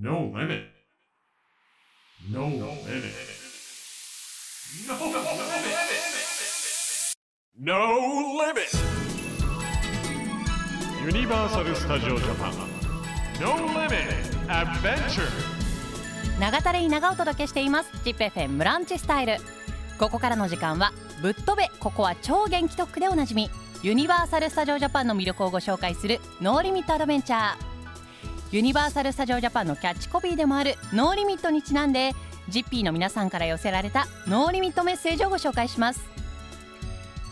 No limit. No limit. No limit. No limit. ユニバーサル・スタジオ・ジャパン No Limit. Adventure. 長田レイ長お届けしています。チップ FM ブランチスタイル。ここからの時間はぶっ飛べ。ここは超元気特区でおなじみ。ユニバーサル・スタジオ・ジャパンの魅力をご紹介する。 No Limit Adventureユニバーサル・スタジオ・ジャパンのキャッチコピーでもあるノーリミットにちなんでジッピーの皆さんから寄せられたノーリミットメッセージをご紹介します。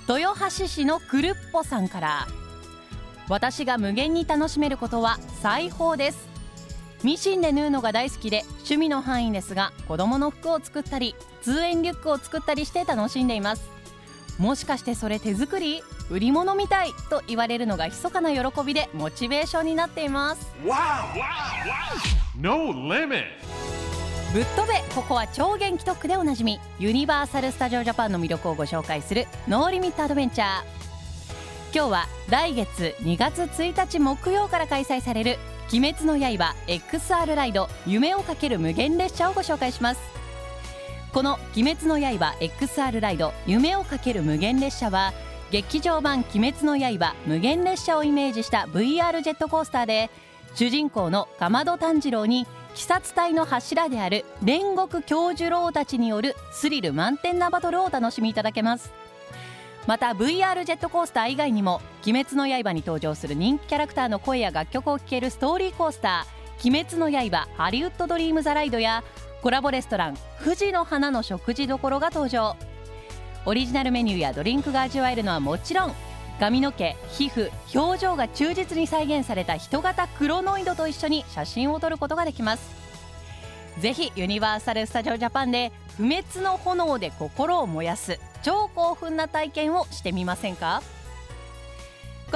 豊橋市のくるっぽさんから私が無限に楽しめることは裁縫です。ミシンで縫うのが大好きで趣味の範囲ですが子供の服を作ったり通園リュックを作ったりして楽しんでいます。もしかしてそれ手作り？売り物みたいと言われるのが密かな喜びでモチベーションになっています。No Limit. ぶっ飛べここは超元気特区でおなじみ。ユニバーサル・スタジオ・ジャパンの魅力をご紹介する No Limit Adventure 今日は来月2月1日木曜から開催される「鬼滅の刃 XR ライド夢を駆ける無限列車」をご紹介しますこの「鬼滅の刃 XR ライド夢を駆ける無限列車」は劇場版「鬼滅の刃無限列車」をイメージした VR ジェットコースターで主人公のかまど炭治郎に鬼殺隊の柱である煉獄教授郎たちによるスリル満点なバトルをお楽しみいただけます。また VR ジェットコースター以外にも「鬼滅の刃」に登場する人気キャラクターの声や楽曲を聴けるストーリーコースター「鬼滅の刃ハリウッドドリーム・ザ・ライド」やコラボレストラン「富士の花の食事処」が登場。オリジナルメニューやドリンクが味わえるのはもちろん髪の毛皮膚表情が忠実に再現された人型クロノイドと一緒に写真を撮ることができます。ぜひユニバーサル・スタジオ・ジャパンで不滅の炎で心を燃やす超興奮な体験をしてみませんか？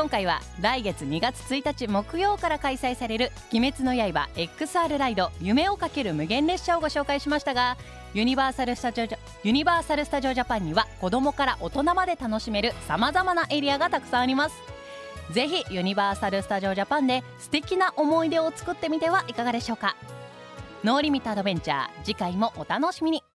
今回は来月2月1日木曜から開催される「鬼滅の刃 XR ライド夢をかける無限列車」をご紹介しましたがユニバーサル・スタジオジャユニバーサル・スタジオ・ジャパンには子供から大人まで楽しめるさまざまなエリアがたくさんあります。ぜひユニバーサル・スタジオ・ジャパンで素敵な思い出を作ってみてはいかがでしょうか。 No Limit Adventure 次回もお楽しみに。